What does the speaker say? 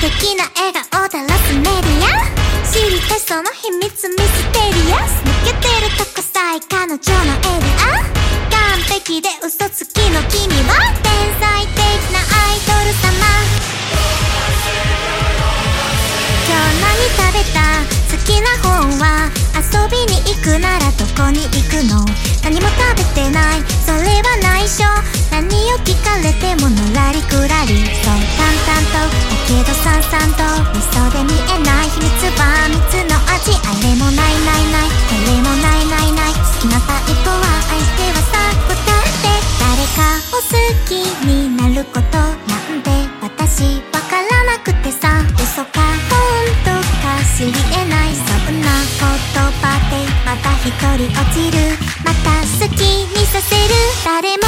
敵な笑顔を垂らすメディア。知りたいその秘密ミステリアス。抜けてるとこさえ彼女のエリア。完璧で嘘つきの君は。天才的なアイドル様。今日何食べた？好きな本は。遊びに行くなら。どこに行くの？何も食べてない。それは内緒。何を聞かれてものらりくらり。きになることなんて私わからなくてさ。嘘か？本当か知り得ない。そんな言葉でまた一人落ちる。また好きにさせる。誰も